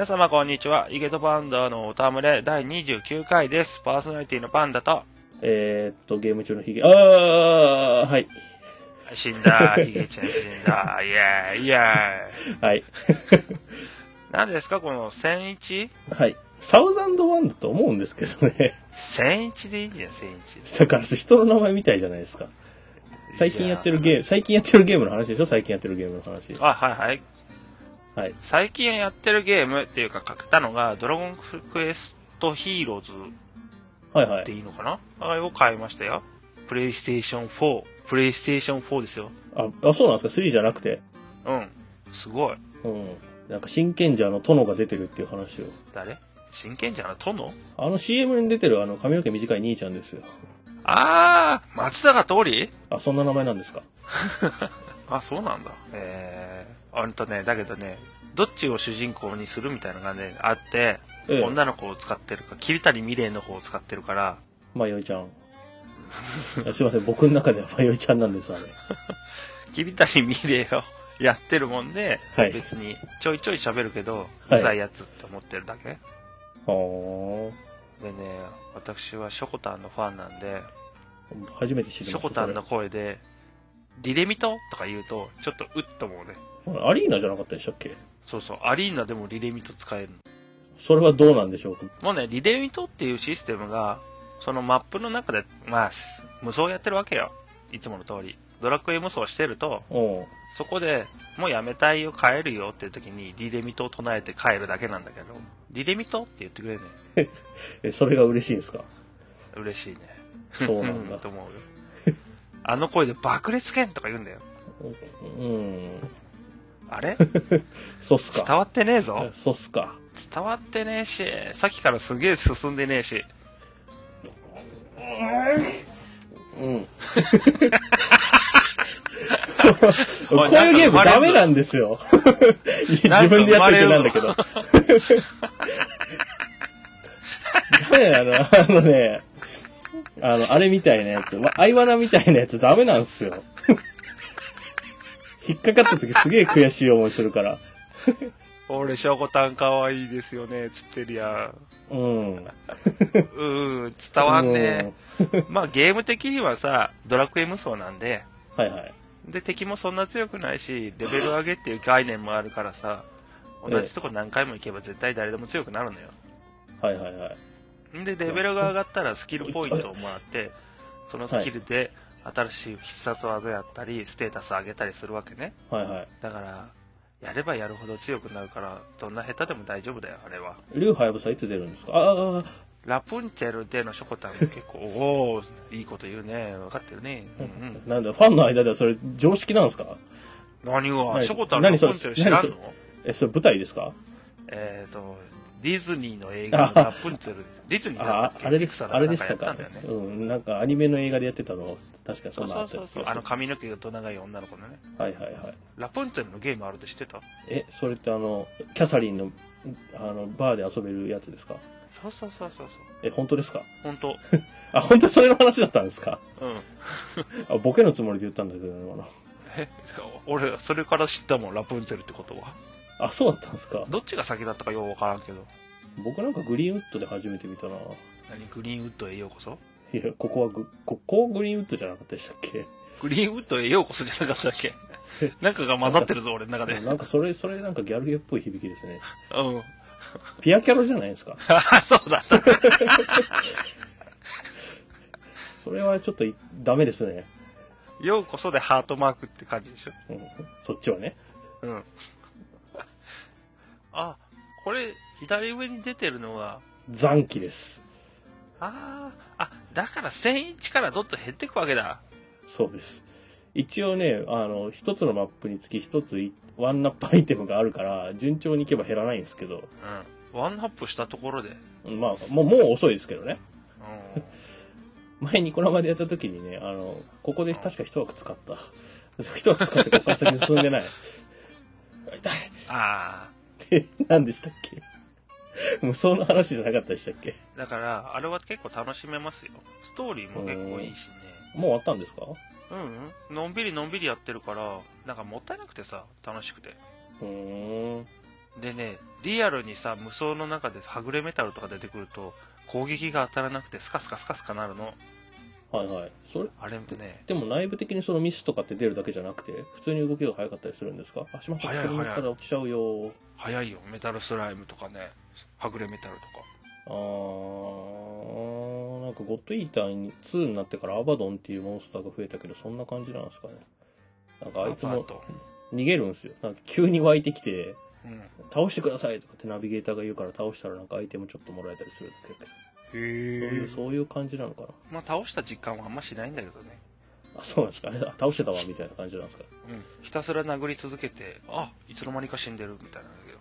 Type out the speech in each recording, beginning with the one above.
皆様こんにちは。イゲトパンダのおたむれ第29回です。パーソナリティのパンダと、えー、っと、ゲーム中のヒゲ、あー、はい。死んだ、ヒゲちゃん死んだ、イェーイ、イェーイ。はい。何ですか？この 1001?1001 はい。サウザンドワンだと思うんですけどね。でいいじゃん、1001。だから人の名前みたいじゃないですか。最近やってるゲーム、最近やってるゲームの話でしょ？最近やってるゲームの話。あ、はいはい。はい。最近やってるゲームっていうか書けたのが、ドラゴンクエストヒーローズはいはい。っていいのかな？あれを買いましたよ。プレイステーション4。プレイステーション4ですよ。あ、あそうなんですか ?3 じゃなくて？うん。すごい。うん。なんか真剣者の殿が出てるっていう話を。誰？真剣じゃな殿？あの CM に出てるあの髪の毛短い兄ちゃんですよ。あー、松坂通りあ、そんな名前なんですか？あ、そうなんだ。えー、あんとね、だけどね、どっちを主人公にするみたいなのがね、あって、ええ。女の子を使ってるか、桐谷美玲の方を使ってるから、まよいちゃん。あ すいません、僕の中ではまよいちゃんなんです、あれ。桐谷美玲をやってるもんで、はい別にちょいちょい喋るけど、はいうざいやつって思ってるだけ。はでね、私はショコタンのファンなんで、あ。初めて知りシました。ョコタンの声で、リレミトとか言うと、ちょっとうっと思うね。それアリーナじゃなかったでしたっけ？そうそう、アリーナでもリレミト使えるの。それはどうなんでしょう？かもうね、リレミトっていうシステムが、そのマップの中で、まあ、無双やってるわけよ。いつもの通り。ドラクエ無双してると、うん。そこで、もうやめたいよ、帰るよっていう時に、リレミトを唱えて帰るだけなんだけど、リレミトって言ってくれね。え、それが嬉しいんですか？嬉しいね。そうなんだ と思うよ。あの声で爆裂剣とか言うんだよ。うん。あれ？そうっすか。伝わってねえぞ。そうっすか。伝わってねえし、さっきからすげえ進んでねえし。うん。こういうゲームダメなんですよ。自分でやっててなんだけど。ダメなの、あのね、あの、あれみたいなやつ、わアイワナみたいなやつダメなんですよ。引っかかった時すげえ悔しい思いするから。俺、ショコタン可愛いですよね、つってるやん。うん。うーん、伝わんねえ。まあゲーム的にはさ、ドラクエ無双なんで、はいはい。で、敵もそんな強くないし、レベル上げっていう概念もあるからさ、同じとこ何回も行けば絶対誰でも強くなるのよ。はいはいはい。んで、レベルが上がったらスキルポイントをもらって、そのスキルで新しい必殺技やったり、ステータス上げたりするわけね。はいはい。だから、やればやるほど強くなるから、どんな下手でも大丈夫だよ、あれは。竜はやぶさいつ出るんですか？ああ、ラプンチェルでのショコタンも結構、おおいいこと言うね。分かってるね。うんうん。なんだ、ファンの間ではそれ常識なんですか？何が何ショコタンラプンチェル知らんの？え、それ舞台ですか？えっ、と、ディズニーの映画のラプンチェルです。ディズニーだあったっけ？あれでした、ピクサーだあれでしたか。うん、なんかアニメの映画でやってたの、確かそんなあったそうそうそう。あの髪の毛がど長い女の子のね。はいはいはい。ラプンツェルのゲームあるって知ってた？え、それってあの、キャサリンの、あの、バーで遊べるやつですか？そうそうそうそうそう。え、本当ですか？本当 あ、本当にそれの話だったんですか？うん。あ、ボケのつもりで言ったんだけどね、今の。え、俺、それから知ったもん、ラプンツェルってことは。あ、そうだったんですか？どっちが先だったかようわからんけど。僕なんかグリーンウッドで初めて見たな。何グリーンウッドへようこそ？いや、ここはグ、ここグリーンウッドじゃなかったでしたっけ？グリーンウッドへようこそじゃなかったっけ？なんかが混ざってるぞ、俺の中で。うん。なんかそれ、それなんかギャルゲーっぽい響きですね。ピアキャロじゃないですか？そうだ。それはちょっといダメですね。ようこそでハートマークって感じでしょ？うん、そっちはね。うん。あ、これ、左上に出てるのが、残機です。ああ、あ、だから1001からどっと減っていくわけだ。そうです。一応ね、あの、一つのマップにつき一ついワンナップアイテムがあるから、順調にいけば減らないんですけど、うん。ワンナップしたところで。まあ、もう、もう遅いですけどね。うん。前にこの場でやった時にね、あの、ここで確か一枠使った。一枠使ってここから先に進んでない。痛いああ。え、何でしたっけ？無双の話じゃなかったでしたっけ？だから、あれは結構楽しめますよ。ストーリーも結構いいしね。もう終わったんですか？うん、うん。のんびりのんびりやってるから、なんかもったいなくてさ、楽しくて。うーん。でね、リアルにさ、無双の中ではぐれメタルとか出てくると、攻撃が当たらなくてスカスカスカスカなるの。はいはい。それ、あれってね、でも内部的にそのミスとかって出るだけじゃなくて、普通に動きが速かったりするんですか？あ、しまった。速いこれ乗ったら落ちちゃうよ。早いよ。メタルスライムとかね、はぐれメタルとか。あー、なんかゴッドイーターに2になってからアバドンっていうモンスターが増えたけど、そんな感じなんですかね。なんかあいつも逃げるんですよ。なんか急に湧いてきて、うん。倒してくださいとかってナビゲーターが言うから倒したらなんかアイテムちょっともらえたりするだけそういう、え。そういう感じなのかな。まあ倒した実感はあんましないんだけどね。あ、そうなんですか。あ 倒してたわ、みたいな感じなんですか。うん。ひたすら殴り続けて、あ、いつの間にか死んでるみたいなんだけど。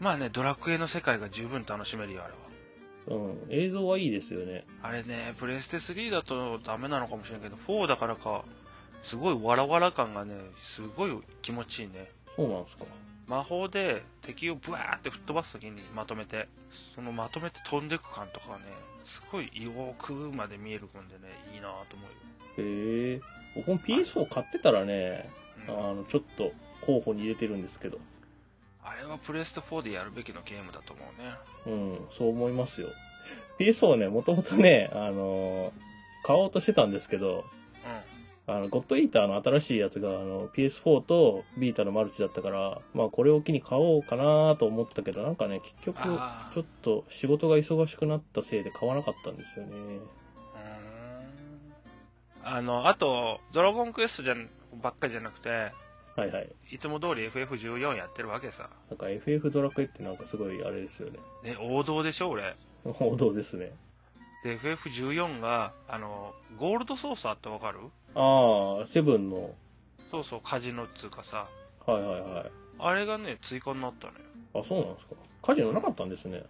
まあね、ドラクエの世界が十分楽しめるよ、あれは。うん。映像はいいですよね。あれね、プレステ3だとダメなのかもしれないけど、4だからか、すごいわらわら感がね、すごい気持ちいいね。そうなんですか。魔法で敵をブワーって吹っ飛ばすときにまとめて、そのまとめて飛んでく感とかね、すごいよくまで見えるんでね、いいなと思うよ。へえ。僕も PS4 買ってたらね、あうんの、ちょっと候補に入れてるんですけど。あれはプレステ4でやるべきのゲームだと思うね。うん、そう思いますよ。PS4 ね、もともとね、あの買おうとしてたんですけど、あの、ゴッドイーターの新しいやつが、あの、PS4 とビータのマルチだったから、まあこれを機に買おうかなと思ったけど、なんかね、結局、あーちょっと仕事が忙しくなったせいで買わなかったんですよね。うん。うーん。あの、あと、ドラゴンクエストじゃん、ばっかりじゃなくて、はいはい。いつも通り FF14 やってるわけさ。なんか FF ドラクエってなんかすごいあれですよね。ね、王道でしょ、俺。王道ですね。で、FF14 が、あの、ゴールドソーサーってわかる？ああ、セブンの、そうそう、カジノっつうかさ、はいはいはい。あれがね、追加になったのよ。あ、そうなんですか。カジノなかったんですね。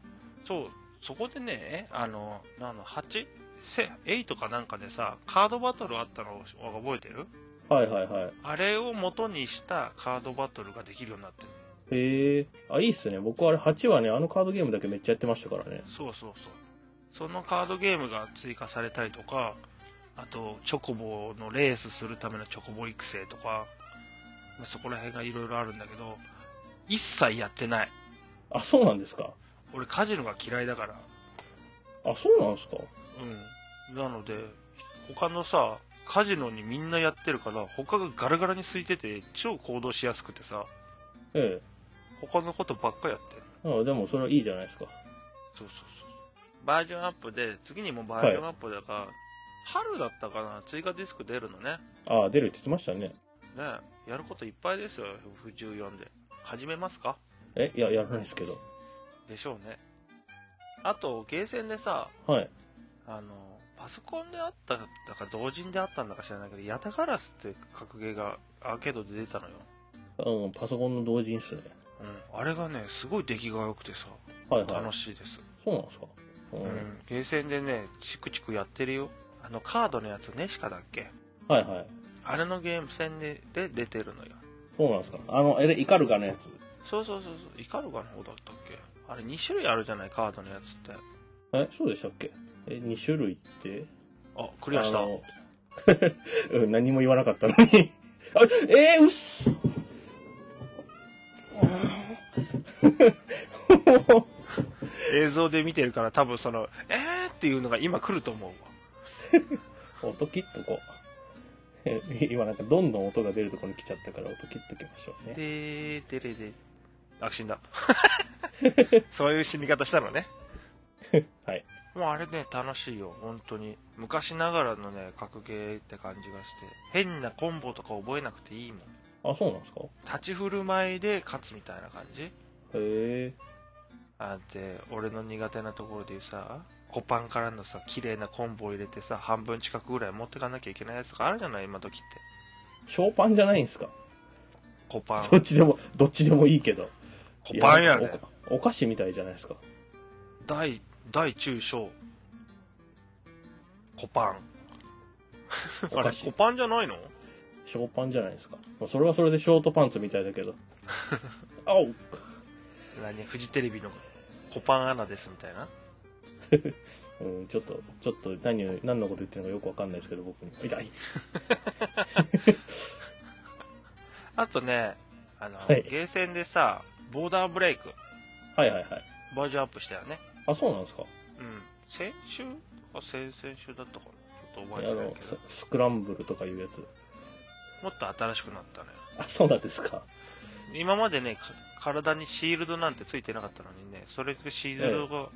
そう、そこでね、あの、なんの、8? せ8かなんかでさ、カードバトルあったのを覚えてる？はいはいはい。あれを元にしたカードバトルができるようになってる。へえ。あ、いいっすね。僕あれ8はね、あのカードゲームだけめっちゃやってましたからね。そうそうそう。そのカードゲームが追加されたりとか、あと、チョコボのレースするためのチョコボ育成とか、まあそこら辺がいろいろあるんだけど、一切やってない。あ、そうなんですか。俺カジノが嫌いだから。あ、そうなんですか。うん。なので、他のさ、カジノにみんなやってるから、他がガラガラに空いてて、超行動しやすくてさ、え他のことばっかやってんのえ。あでもそれはいいじゃないですか。そうそうそう。バージョンアップで、次にもバージョンアップだから、春だったかな、追加ディスク出るのね。ああ、出るって言ってましたね。ねやることいっぱいですよ、F14 で。始めますか？え、いや、やらないですけど。でしょうね。あと、ゲーセンでさ、はい。あの、パソコンであったんだか、同人であったんだか知らないけど、ヤタガラスって格ゲーがアーケードで出たのよ。うん、パソコンの同人っすね。うん。あれがね、すごい出来が良くてさ、はいはい。楽しいです。そうなんですか？う。うんん。ゲーセンでね、チクチクやってるよ。あの、カードのやつ、ネシカだっけ？はいはい。あれのゲーム戦でで出てるのよ。そうなんですか？あの、えれ、イカルガのやつ。そうそうそうそう、イカルガの方だったっけ？あれ2種類あるじゃない、カードのやつって。え、そうでしたっけ？え、2種類って？あ、クリアした。うん、何も言わなかったのに。あ、えー、うっす 映像で見てるから多分その、えー？っていうのが今来ると思うわ。音切っとこう。え今なんかどんどん音が出るところに来ちゃったから音切っときましょうね。でー、でれで。あ、死んだ。そういう死に方したのね。はい。もうあれね、楽しいよ、本当に。昔ながらのね、格ゲーって感じがして。変なコンボとか覚えなくていいもん。あ、そうなんですか？立ち振る舞いで勝つみたいな感じ？へえ。あって、俺の苦手なところで言うさ、コパンからのさ、綺麗なコンボを入れてさ、半分近くぐらい持ってかなきゃいけないやつとかあるじゃない、今時って。ショーパンじゃないんすか？コパン。どっちでも、どっちでもいいけど。コパンやねいお。かお菓子みたいじゃないですか。大、大中小。コパン。あれ、コパンじゃないの？ショーパンじゃないですか。まあそれはそれでショートパンツみたいだけど。あお何？フジテレビのコパンアナですみたいな？うん、ちょっと、ちょっと何を、何のこと言ってるのかよくわかんないですけど、僕に。痛い。あとね、あの、はいゲーセンでさ、ボーダーブレイク、はいはいはい。バージョンアップしたよね。あ、そうなんですか？うん。先週？か先々週だったかなちょっと覚えてないけどス。スクランブルとかいうやつ。もっと新しくなったね。あ、そうなんですか？今までね、か体にシールドなんてついてなかったのにね、それでシールドが、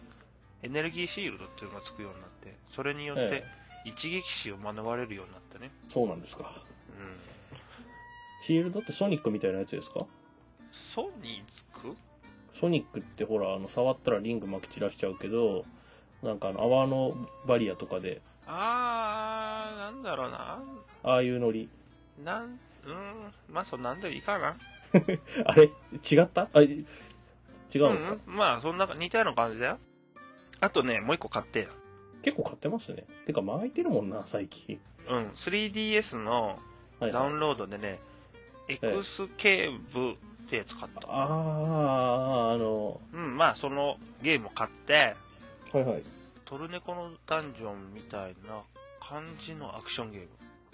エネルギーシールドっていうのがつくようになって、それによってえ一撃死を免れるようになったね。そうなんですか。うん。シールドってソニックみたいなやつですか？ソにつくソニックってほら、あの、触ったらリング巻き散らしちゃうけど、なんかあの、泡のバリアとかで、あー、なんだろうな。ああいうノリ。なん、うん、まあそんなんでいいかな。あれ？違った？あ、違うんですか、うん、まあそんな、似たような感じだよ。あとね、もう一個買ってよ。結構買ってますね。てか巻いてるもんな、最近。うん、3DS のはい、ダウンロードでね、エクスケーブってやつ買った。ああ、あの、うん、まあそのゲームを買って、はいはい。トルネコのダンジョンみたいな感じのアクションゲーム。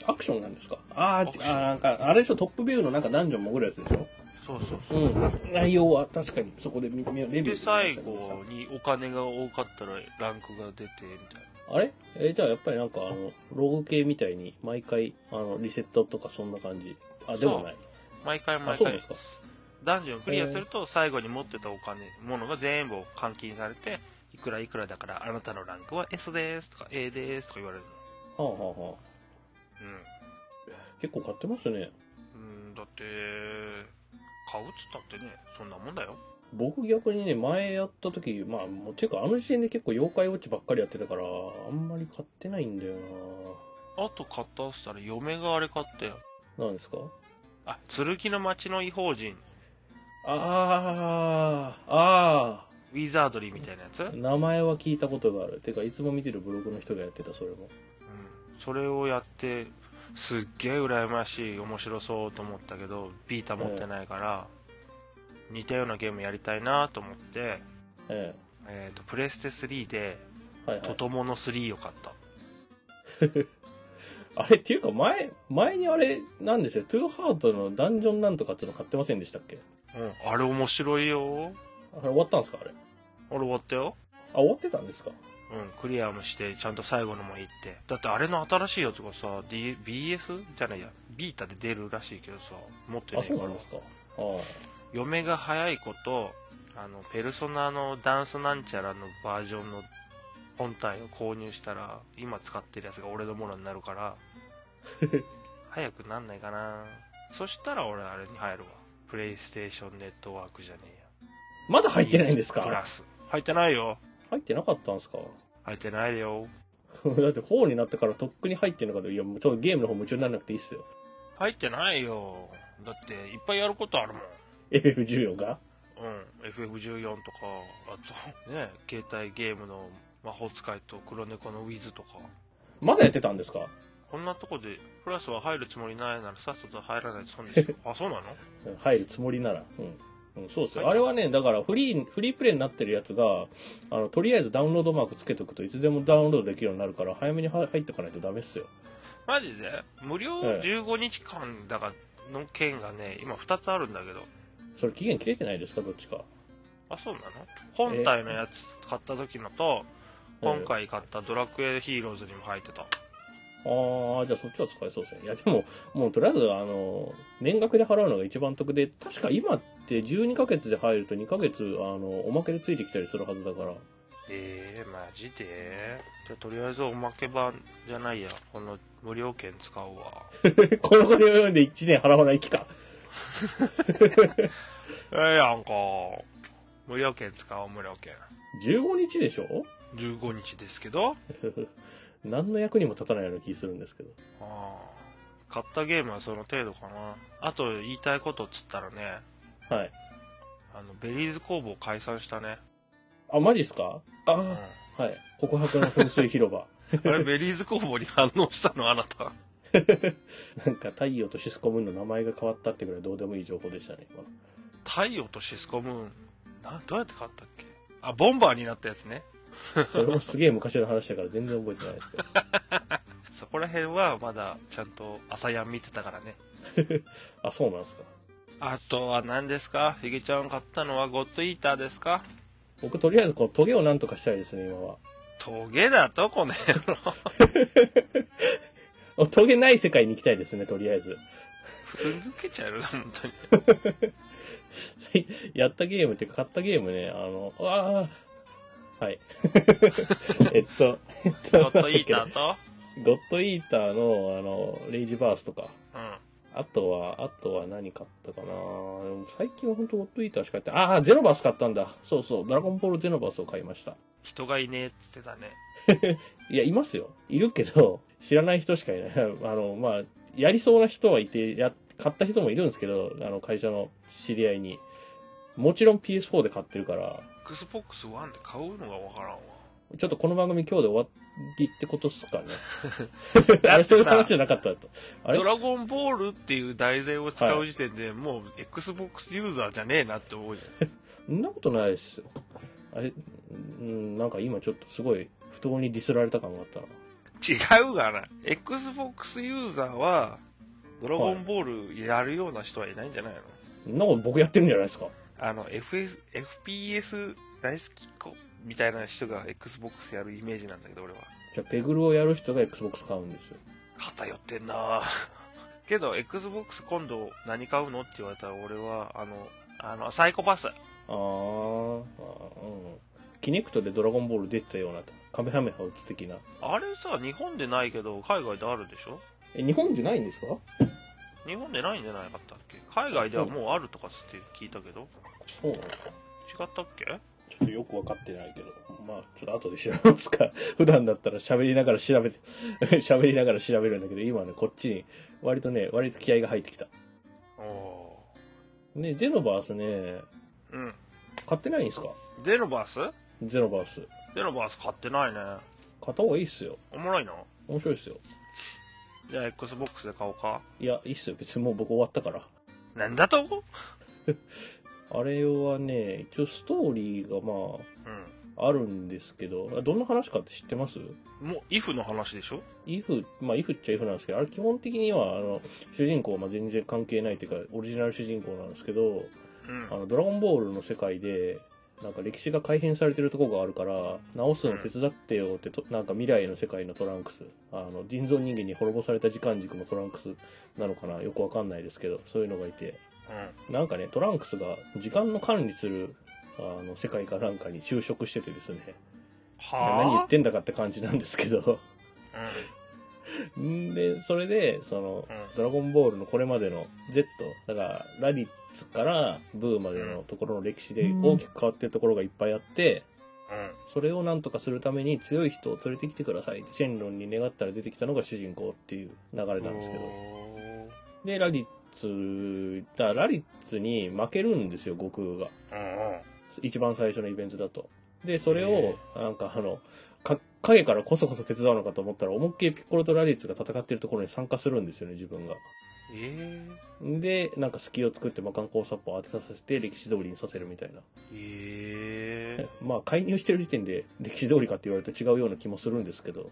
アクションなんですか？ああー、なんか、あれでしょ、トップビューのなんかダンジョン潜るやつでしょ？そうそうそう。うん。内容は確かに、そこで見、見レビューで、で最後にお金が多かったらランクが出て、みたいな。あれ？えーじゃあやっぱりなんかあの、ローグ系みたいに毎回、あの、リセットとかそんな感じ？あ、でもない。毎回毎回あそうですか？ダンジョンクリアすると最後に持ってたお金、ものが全部換金されて、いくらいくらだからあなたのランクは S ですとか A ですとか言われるはあはあはあ。の。結構買ってますね。うん。うん、だって、買うっつったってね、そんなもんだよ。僕逆にね、前やった時、まあ、もう、ていうかあの時点で結構妖怪ウォッチばっかりやってたから、あんまり買ってないんだよあと買ったっつったら嫁があれ買ったよ。な。なんですか？あ、剣の町の異邦人、ああ、あウィザードリーみたいなやつ、あ、名前は聞いたことがある。てか、いつも見てるブログの人がやってた、それも。うん、それをやってすっげえ羨ましい面白そうと思ったけどビータ持ってないから、似たようなゲームやりたいなと思って、ええー、とプレステ3でえ。はいはい。トトモの3を買った あれっていうか前、前にあれ、なんでしょう、トゥーハートのダンジョンなんとかっていうの買ってませんでしたっけ？うん。あれ面白いよ。あれ終わったんですかあれ？あれ終わったよ。あ、終わってたんですか？うんクリアもしてちゃんと最後のも行って。だってあれの新しいやつがさ、D、BS? じゃないや。ビータで出るらしいけどさ持ってあ、ねえそうなんですか。あ嫁が早いことあのペルソナのダンスなんちゃらのバージョンの本体を購入したら今使ってるやつが俺のものになるから。早くなんないかな。そしたら俺あれに入るわプレイステーションネットワークじゃねえや。まだ入ってないんですか？プラス。入ってないよ。入ってなかったんですか？入ってないよ。だって4になってからとっくに入ってんのかと。いや、もうちょっとゲームの方夢中にならなくていいっすよ。入ってないよ。だっていっぱいやることあるもん。FF14 が？うん、FF14 とか、あと、ね、携帯ゲームの魔法使いと黒猫のウィズとか、まだやってたんですか？こんなとこで、プラスは入るつもりないならさっさと入らないと損ですよ。あ、そうなの？うん入るつもりなら。うん。うん、そうですよ。はいあれはね、だからフリー、フリープレイになってるやつが、あの、とりあえずダウンロードマークつけとくといつでもダウンロードできるようになるから、早めに入入っておかないとダメっすよ。マジで？無料ええ15日間だかの券がね、今2つあるんだけど。それ期限切れてないですか？どっちか。あ、そうなの？本体のやつ買った時のと、ええ今回買ったドラクエヒーローズにも入ってた。ああ、じゃあそっちは使えそうですね。いや、でも、もうとりあえず、あの、年額で払うのが一番得で、確か今って12ヶ月で入ると2ヶ月、あの、おまけでついてきたりするはずだから。ええマジで？じゃあとりあえずおまけ版じゃないや。この無料券使うわ。この後に及んで1年払わない期間。ええやんか。無料券使おう、無料券。15日でしょ？15日ですけど、何の役にも立たないような気するんですけど。ああ買ったゲームはその程度かな。あと言いたいことっつったらね、はい。あの、 Berryz工房解散したね。あ、マジっすか？あうん。あ、はい。告白の噴水広場。あれ、 Berryz工房に反応したのあなた？なんか太陽とシスコムーンの名前が変わったってぐらいどうでもいい情報でしたね。今太陽とシスコムーン、な、どうやって変わったっけ？あ、ボンバーになったやつね。それもすげえ昔の話だから全然覚えてないですけど。そこら辺はまだちゃんと ASAYAN 見てたからね。あ、そうなんですか。あとは何ですか？ひげちゃん買ったのはゴッドイーターですか？僕とりあえずこのトゲをなんとかしたいですね、今は。トゲだと？この野郎。おトゲない世界に行きたいですね、とりあえず。踏んづけちゃうよ、本当に。やったゲームって買ったゲームね、あの、ああ、はい。えっと、えっとゴッドイーターと、ゴッドイーターの、あの、レイジバースとか。うん。あとは、あとは何買ったかな最近は本当ゴッドイーターしか買って、ああ、ゼノバース買ったんだ。そうそう、ドラゴンボールゼノバースを買いました。人がいねえって言ってたね。いや、いますよ。いるけど、知らない人しかいない。あの、まあ、やりそうな人はいて、や、買った人もいるんですけど、あの、会社の知り合いに。もちろん PS4 で買ってるから、Xbox One で買うのがわからんわ。ちょっとこの番組今日で終わりってことっすかね。あれ、そういう話じゃなかったと。あれ？ドラゴンボールっていう題材を使う時点で、もう Xbox ユーザーじゃねえなって思うじゃん。そんなことないですよ。あれ、うん、なんか今ちょっとすごい不当にディスられた感があったな。違うがな。Xbox ユーザーは、ドラゴンボールやるような人はいないんじゃないの、そんなこと僕やってるんじゃないですか。あの、FS、FPS 大好きっ子みたいな人が Xbox やるイメージなんだけど、俺は。じゃあ、ペグルをやる人が Xbox 買うんですよ。偏ってんな けど、Xbox 今度何買うのって言われたら俺は、あの、あの、サイコパス。あーあー、うん。キネクトでドラゴンボール出てたような、カメハメハ打つ的な。あれさ、日本でないけど、海外であるでしょ？え、日本じゃないんですか？日本でないんじゃないかったっけ？海外ではもうあるとかって聞いたけど。そう違ったっけ？ちょっとよくわかってないけど。まあ、ちょっと後で調べますか。普段だったら喋りながら調べて、喋りながら調べるんだけど、今ね、こっちに、割とね、割と気合が入ってきた。おね、ゼノバースね、ー。うん。買ってないんですか？ゼノバース？ゼノバース。ゼノバース買ってないね。買った方がいいっすよ。おもろいな。面白いっすよ。じゃあ Xbox で買おうか。いや、いいっすよ。別にもう僕終わったから。なんだと？あれはね、一応ストーリーがまうん。あ、あるんですけど、あどんな話かって知ってます？もう、if の話でしょ？イフ、まあ、イフっちゃイフなんですけど、あれ基本的には、あの、主人公はまあ全然関係ないっていうか、オリジナル主人公なんですけど、うん。あの、ドラゴンボールの世界で、なんか歴史が改変されてるところがあるから、直すの手伝ってよってと、なんか未来の世界のトランクス、あの、人造人間に滅ぼされた時間軸のトランクスなのかな。よくわかんないですけど、そういうのがいて、うん。なんかね、トランクスが時間の管理する、あの、世界かなんかに就職しててですね、はあ？何言ってんだかって感じなんですけど、うん。で、それで、その、うん。ドラゴンボールのこれまでの Z、だから、ラディッツからブーまでのところの歴史で大きく変わってるところがいっぱいあって。それをなんとかするために強い人を連れてきてくださいってシェンロンに願ったら出てきたのが主人公っていう流れなんですけど。で、ラディッツ、だラディッツに負けるんですよ、悟空が。一番最初のイベントだと。で、それへを、なんかあの、か、影からこそこそ手伝うのかと思ったら、思いっきりピッコロとラディッツが戦ってるところに参加するんですよね、自分が。えで、なんか隙を作って魔漢光殺法を当てさせて歴史通りにさせるみたいな。ええまあ、介入してる時点で歴史通りかって言われると違うような気もするんですけど。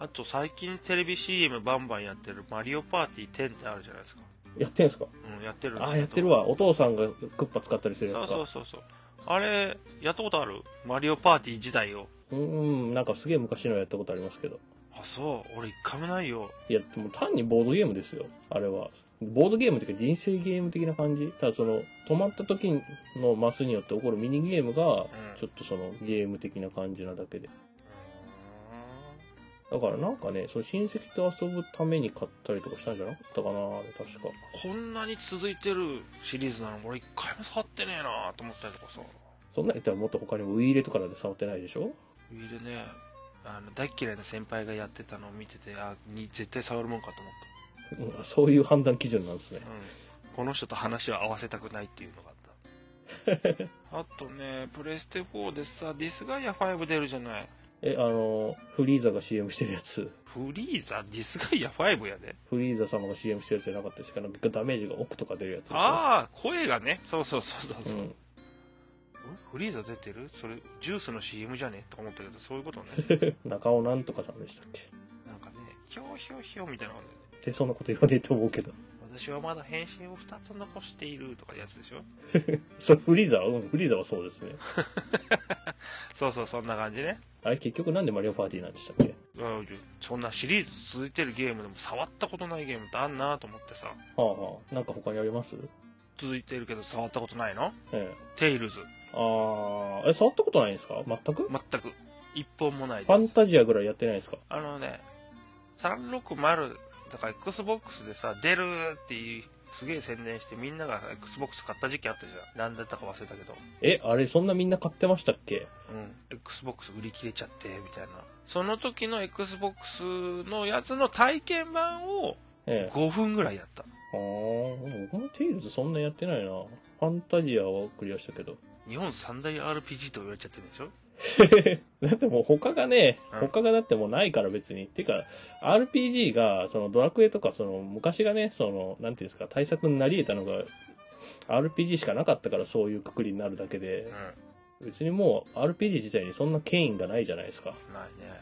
あと最近テレビ CM バンバンやってるマリオパーティー10ってあるじゃないですか。やってんすか？うん、やってるんですけどああ、やってるわ。お父さんがクッパ使ったりするやそうつか。そうそうそう。あれ、やったことある？マリオパーティー自体を。うーん、なんかすげえ昔のやったことありますけど。あ、そう。俺一回もないよ。いや、でも単にボードゲームですよ。あれは。ボードゲームっていうか人生ゲーム的な感じ。ただその、止まった時のマスによって起こるミニゲームが、うんちょっとそのゲーム的な感じなだけで。だからなんかね、その親戚と遊ぶために買ったりとかしたんじゃなかったかな、あれ確か。こんなに続いてるシリーズなの俺一回も触ってねえなと思ったりとかさ。そんなん言ったらもっと他にもウイイレとかで触ってないでしょ？ウィールね、あの、大っ嫌いな先輩がやってたのを見てて、あ、に絶対触るもんかと思っうんそういう判断基準なんですねた。。うん。この人と話を合わせたくないっていうのがあった。あとね、プレステ4でさ、ディスガイア5出るじゃない。え、あの、フリーザが CM してるやつ。フリーザ、ディスガイア5やで。フリーザ様が CM してるやつじゃなかったですか？なんかダメージが奥とか出るやつ。ああ、声がね。そうそうそうそうそう、うん。フリーザ出てる？それ、ジュースの CM じゃね？とか思ったけど、そういうことね。中尾なんとかさんでしたっけ？なんかね、ひょうひょうひょうみたいなことでね。ってそんなこと言わねえと思うけど。私はまだ変身を2つ残しているとかやつでしょ？それフリーザは、うん、フリーザはそうですね。そうそう、そんな感じね。あれ結局なんでマリオパーティーなんでしたっけ？うんそんなシリーズ続いてるゲームでも触ったことないゲームってあんなと思ってさ。はあはあ。なんか他にあります？続いてるけど触ったことないの？ええ。テイルズ。あー、え、触ったことないんですか？全く？全く。一本もないファンです。タジアぐらいやってないですか？あのね、360、だから Xbox でさ、出るっていう、すげえ宣伝してみんなが Xbox 買った時期あったじゃん。なんだったか忘れたけど。え、あれそんなみんな買ってましたっけ？うん。Xbox 売り切れちゃって、みたいな。その時の Xbox のやつの体験版をええ。5分ぐらいやった。あー、僕もテイルズそんなやってないな。ファンタジアはクリアしたけど。日本三大 RPG と言われちゃってるでしょ？だってもう他がね、うん他がだってもうないから別に。っていうか、RPG が、そのドラクエとか、その昔がね、その、なんていうんですか、対策になり得たのが、RPG しかなかったからそういうくくりになるだけで、う別にもう RPG 自体にそんな権威がないじゃないですか。ん。ないね。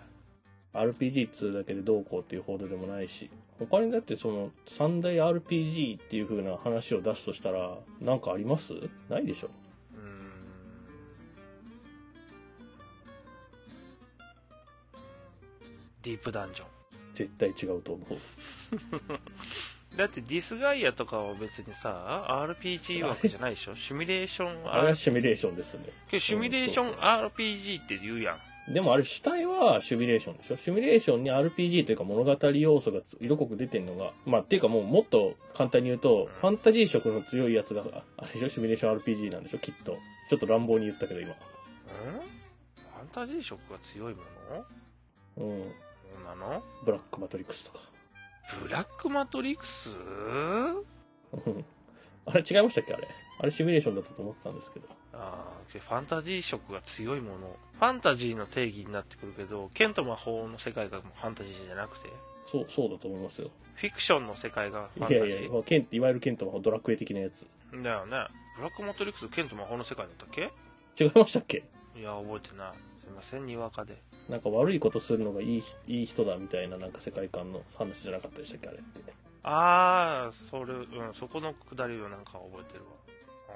RPG っつうだけでどうこうっていう報道でもないし。他にだってその三大 RPG っていう風な話を出すとしたら、なんかあります？ないでしょディープダンジョン。絶対違うと思う。だってディスガイアとかは別にさ、RPG 枠じゃないでしょ？シミュレーション、あれはシミュレーションですね。シミュレーション RPG って言うやん。でもあれ主体はシミュレーションでしょ？シミュレーションに RPG というか物語要素が色濃く出てんのが、まあっていうかもうもっと簡単に言うと、ファンタジー色の強いやつが、ああれでしょ？シミュレーション RPG なんでしょ？きっと。ちょっと乱暴に言ったけど今。うん？ファンタジー色が強いもの？うん。なの？ブラックマトリックスとか。ブラックマトリックス？うんあれ違いましたっけ？あれ。あれシミュレーションだったと思ってたんですけど。ああ、ファンタジー色が強いもの。ファンタジーの定義になってくるけど、剣と魔法の世界がファンタジーじゃなくて、そう、そうだと思いますよ。フィクションの世界がファンタジーいやいや、まあ、ケンいわゆるケントのドラクエ的なやつ。だよね。ブラックマトリックス剣と魔法の世界だったっけ？違いましたっけ？いや、覚えてない。すいません、にわかで。なんか悪いことするのがいいいい人だみたいななんか世界観の話じゃなかったでしたっけあれって。ああ、それ、うん、そこのくだりをなんか覚えてるわ。あ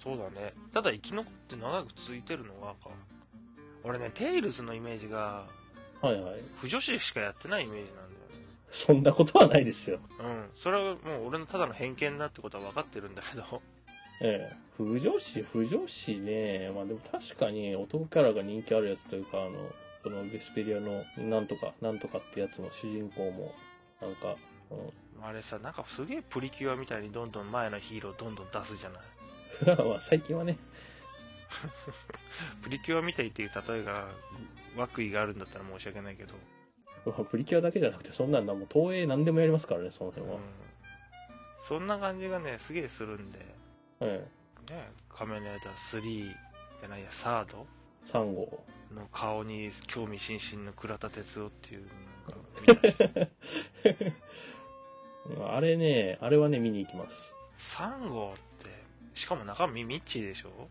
ーそうだね。ただ生き残って長く続いてるのがか。俺ね、テイルズのイメージが、はいはい。不女子しかやってないイメージなんだよね。そんなことはないですよ。うん。それはもう俺のただの偏見だってことは分かってるんだけど。ええ。不女子、不女子ね。まあでも確かに男キャラが人気あるやつというか、あの、そのゲスペリアのなんとか、なんとかってやつの主人公も、なんか、うん、あれさ、なんかすげえプリキュアみたいにどんどん前のヒーローどんどん出すじゃない？まあ最近はね、プリキュアみたいっていう例えが、悪意があるんだったら申し訳ないけど。まあプリキュアだけじゃなくてそんなんだ、もう東映何でもやりますからね、その辺は。うん。そんな感じがね、すげえするんで。えね、仮面ライダー3じゃないや、サード？え。3号。の顔に興味津々の倉田哲夫っていうのが あれね、あれはね、見に行きます。3号って、しかも中身ミッチーでしょ？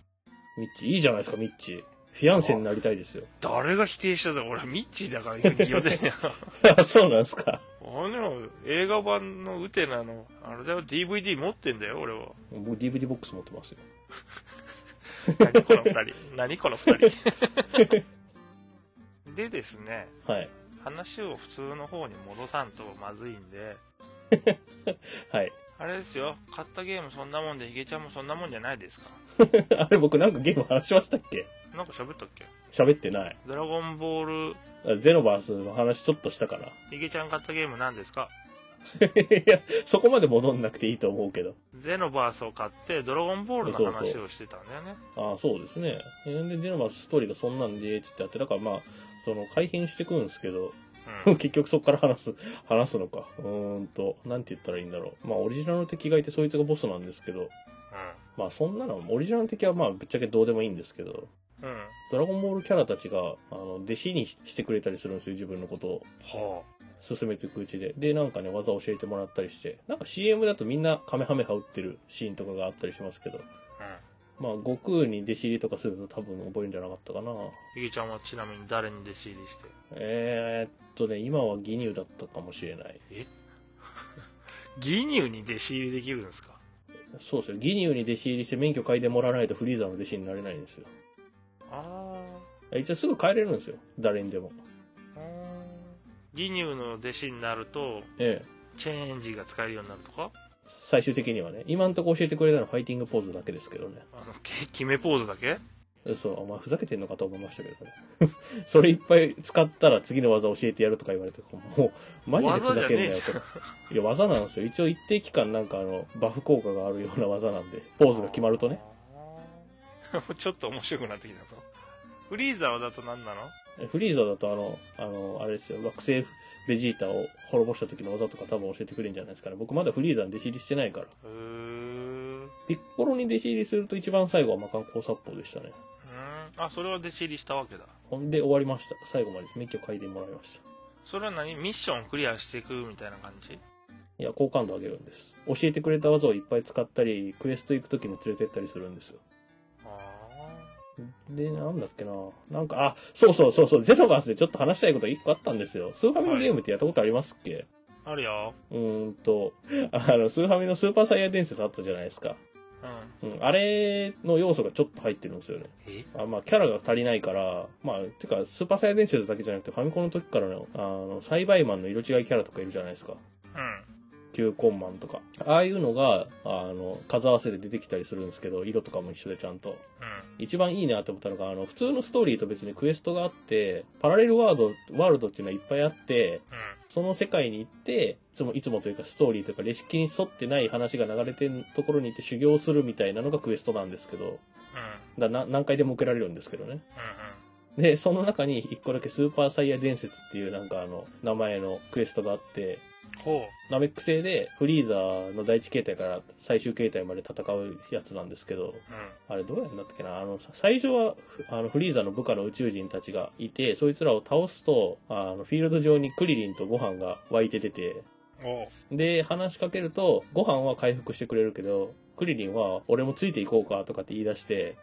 ミッチー、いいじゃないですか、ミッチー。フィアンセになりたいですよ。誰が否定したんだ俺ミッチーだから言うてんや。あ、そうなんですか。あれの映画版のウテナの、あれだよ、DVD 持ってんだよ、俺は。僕 DVD ボックス持ってますよ。何この二人。何この二人。でですね、はい。話を普通の方に戻さんとまずいんで、はい。あれですよ、買ったゲームそんなもんで、ヒゲちゃんもそんなもんじゃないですか。あれ僕なんかゲーム話しましたっけ？なんか喋ったっけ？喋ってない。ドラゴンボール、あゼノバースの話ちょっとしたから。ヒゲちゃん買ったゲーム何ですか？いや、そこまで戻んなくていいと思うけど。ゼノバースを買って、ドラゴンボールのそう話そうをしてたんだよね。ああ、そうですね。えで、ゼノバースストーリーがそんなんで、つってあって、だからまあ、その、改変してくんですけど、うん。結局そこから話す、話すのか。うーんと、なんて言ったらいいんだろう。まあ、オリジナルの敵がいて、そいつがボスなんですけど、まあ、そんなの、オリジナルの敵はまあ、ぶっちゃけどうでもいいんですけど、ううん。ドラゴンボールキャラたちが、あの、弟子にししてくれたりするんですよ、自分のことを。は進めていくうちで。で、なんかね、技を教えてもらったりして。なんか CM だとみんなカメハメハ打ってるシーンとかがあったりしますけど。あ。まあ、悟空に弟子入りとかすると多分覚えるんじゃなかったかな。うん。ひげちゃんはちなみに誰に弟子入りして。えー、っとね、今はギニューだったかもしれない。え？ギニューに弟子入りできるんですか？そうですよ。ギニューに弟子入りして免許嗅いでもらわないとフリーザーの弟子になれないんですよ。あ一応すぐ帰れるんですよ。誰にでも。ー。ギニューの弟子になると、ええ。チェンジが使えるようになるとか？最終的にはね。今んとこ教えてくれたのはファイティングポーズだけですけどね。あの、け決めポーズだけ？そう、お前ふざけてんのかと思いましたけどね。それいっぱい使ったら次の技教えてやるとか言われて、もう、マジでふざけんなよと。いや、技なんですよ。一応一定期間なんかあの、バフ効果があるような技なんで、ポーズが決まるとね。ちょっと面白くなってきたぞ。フリーザーだと何なの？フリーザだとあの、あの、あれですよ、惑星ベジータを滅ぼした時の技とか多分教えてくれるんじゃないですかね。僕まだフリーザに弟子入りしてないから。うーん。ピッコロに弟子入りすると一番最後は魔漢光殺法でしたね。あ、それは弟子入りしたわけだ。ほんで終わりました。最後まで免許書いてもらいました。それは何？ミッションクリアしていくみたいな感じ？いや、好感度上げるんです。教えてくれた技をいっぱい使ったり、クエスト行く時に連れてったりするんですよ。あで、なんだっけななんか、あ、そうそうそうそう、ゼノバースでちょっと話したいこと一個あったんですよ。スーファミのゲームってやったことありますっけ、あ。あるよ。うーんと、あの、スーファミのスーパーサイヤ伝説あったじゃないですか。うん。うん、あれの要素がちょっと入ってるんですよね。え？あまあ、キャラが足りないから、まあ、てか、スーパーサイヤ伝説だけじゃなくて、ファミコンの時からの、あの、栽培マンの色違いキャラとかいるじゃないですか。うん。球根マンとか。ああいうのが、あの、数合わせで出てきたりするんですけど、色とかも一緒でちゃんと。うん。一番いいなって思ったのが、あの、普通のストーリーと別にクエストがあって、パラレルワード、ワールドっていうのはいっぱいあって、うん。その世界に行って、いつも、いつもというかストーリーというか、レシピに沿ってない話が流れてるところに行って修行するみたいなのがクエストなんですけど、うん。だな何回でも受けられるんですけどね。うん。で、その中に一個だけスーパーサイヤ伝説っていうなんかあの、名前のクエストがあって、ほナメック星でフリーザーの第一形態から最終形態まで戦うやつなんですけど、う。うん。あれどうやんだったっけな？あの、さ最初は、ふあの、フリーザの部下の宇宙人たちがいて、そいつらを倒すと、あの、フィールド上にクリリンとご飯が湧いて出て。で、話しかけると、ご飯は回復してくれるけど、クリリンは、俺もついていこうかとかって言い出して。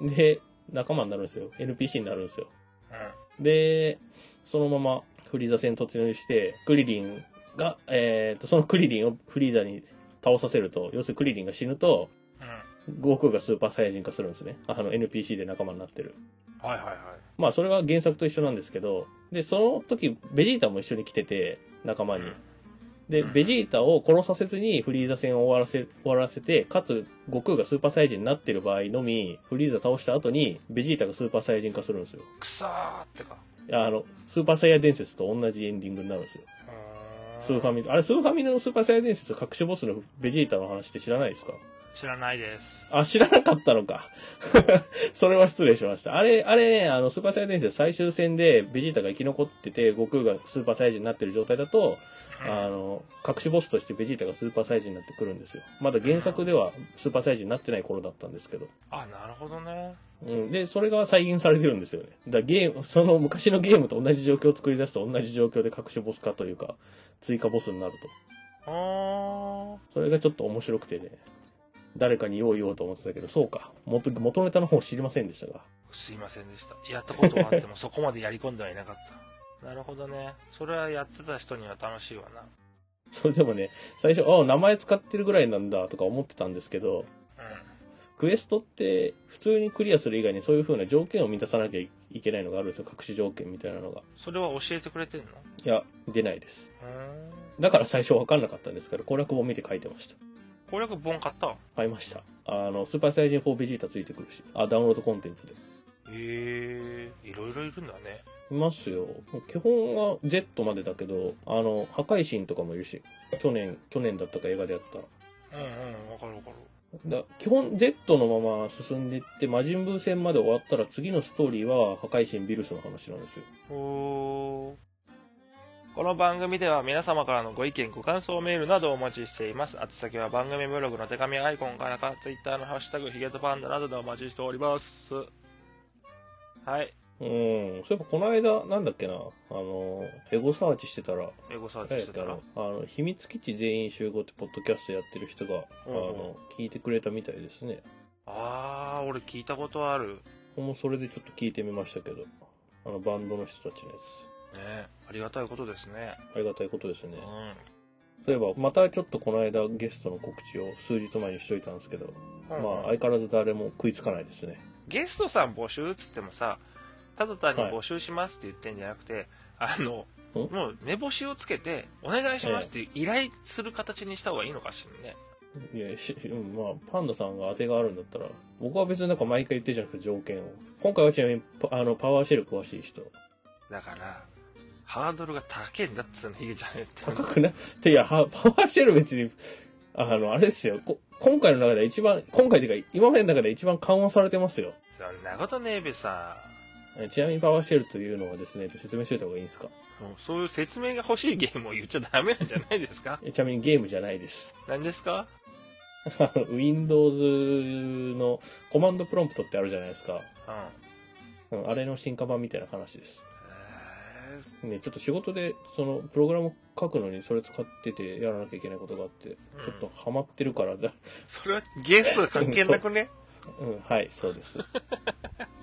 で、仲間になるんですよ。NPC になるんですよ。うん。で、そのままフリーザ戦突入して、クリリンが、えーと、そのクリリンをフリーザに倒させると、要するにクリリンが死ぬと、うん。悟空がスーパーサイヤ人化するんですね。あの NPC で仲間になってる。はいはいはい。まあそれは原作と一緒なんですけど、で、その時、ベジータも一緒に来てて、仲間に。で、ベジータを殺させずにフリーザ戦を終わらせ、終わらせて、かつ、悟空がスーパーサイヤ人になってる場合のみ、フリーザ倒した後に、ベジータがスーパーサイヤ人化するんですよ。くさーってか。あの、スーパーサイヤ伝説と同じエンディングになるんですよ。スーファミ、あれ、スーファミのスーパーサイヤ伝説隠しボスのベジータの話って知らないですか？知らないです。あ、知らなかったのか。それは失礼しました。あれ、あれね、あの、スーパーサイヤ伝説最終戦でベジータが生き残ってて、悟空がスーパーサイヤ人になってる状態だと、うんあの、隠しボスとしてベジータがスーパーサイヤ人になってくるんですよ。まだ原作ではスーパーサイヤ人になってない頃だったんですけど。あ、なるほどね。うん。で、それが再現されてるんですよね。だからゲーム、その昔のゲームと同じ状況を作り出すと同じ状況で隠しボス化というか、追加ボスになると。あー。それがちょっと面白くてね。誰かに言おう言おうと思ってたけど、そうか。元、元ネタの方知りませんでしたが。すいませんでした。やったことはあってもそこまでやり込んではいなかった。なるほどね。それはやってた人には楽しいわな。それでもね、最初、ああ、名前使ってるぐらいなんだとか思ってたんですけど、うん。クエストって普通にクリアする以外にそういう風な条件を満たさなきゃいけないのがあるんですよ。隠し条件みたいなのが。それは教えてくれてんの？いや、出ないです。だから最初わかんなかったんですけど、攻略本見て書いてました。攻略本買った？買いました。あの、スーパーサイヤ人4ベジータついてくるし。あ、ダウンロードコンテンツで。へえ、いろいろいるんだね。いますよ。基本は Z までだけど、あの、破壊神とかもいるし。去年、去年だったか映画でやった。うんうん、わかるわかる。だ基本 Z のまま進んでいって魔人ブー戦まで終わったら次のストーリーは破壊神ビルスの話なんですよ。おーこの番組では皆様からのご意見、ご感想メールなどをお待ちしています。宛先は番組ブログの手紙アイコンからか、Twitter のハッシュタグヒゲとパンダなどでお待ちしております。はい。うん。そういえばこの間、なんだっけな、あの、エゴサーチしてたら、エゴサー誰チしてたら。あの、秘密基地全員集合ってポッドキャストやってる人が、あうんうんの、聞いてくれたみたいですね。あー、俺聞いたことある。僕もそれでちょっと聞いてみましたけど、あの、バンドの人たちのやつ。ねありがたいことですね。ありがたいことですねう。ん。例えば、またちょっとこの間ゲストの告知を数日前にしといたんですけど、まあ相変わらず誰も食いつかないですね。ゲストさん募集っつってもさ、ただ単に募集しますって言ってんじゃなくて、あの、んもう目星をつけて、お願いしますって依頼する形にした方がいいのかしらね。いや、まあ、パンダさんが当てがあるんだったら、僕は別になんか毎回言ってるじゃなくて条件を。今回はちなみにパあのパワーシェル詳しい人。だから、ハードルが高いんだっつうのいいじゃねえって。高くない？って、いや、はパワーシェル別に、あの、あれですよ。こ今回の中で一番、今回というか、今までの中で一番緩和されてますよ。そんなことねえべさ。えちなみにパワーシェルというのはですね、説明しといた方がいいんですか？そういう説明が欲しいゲームを言っちゃダメなんじゃないですか？えちなみにゲームじゃないです。何ですか？Windows のコマンドプロンプトってあるじゃないですか。うん。うん、あれの進化版みたいな話です。えね、ちょっと仕事で、その、プログラム書くのにそれ使っててやらなきゃいけないことがあって、うんちょっとハマってるからだ。ーそれはゲスト関係なくね？うん、はい、そうです。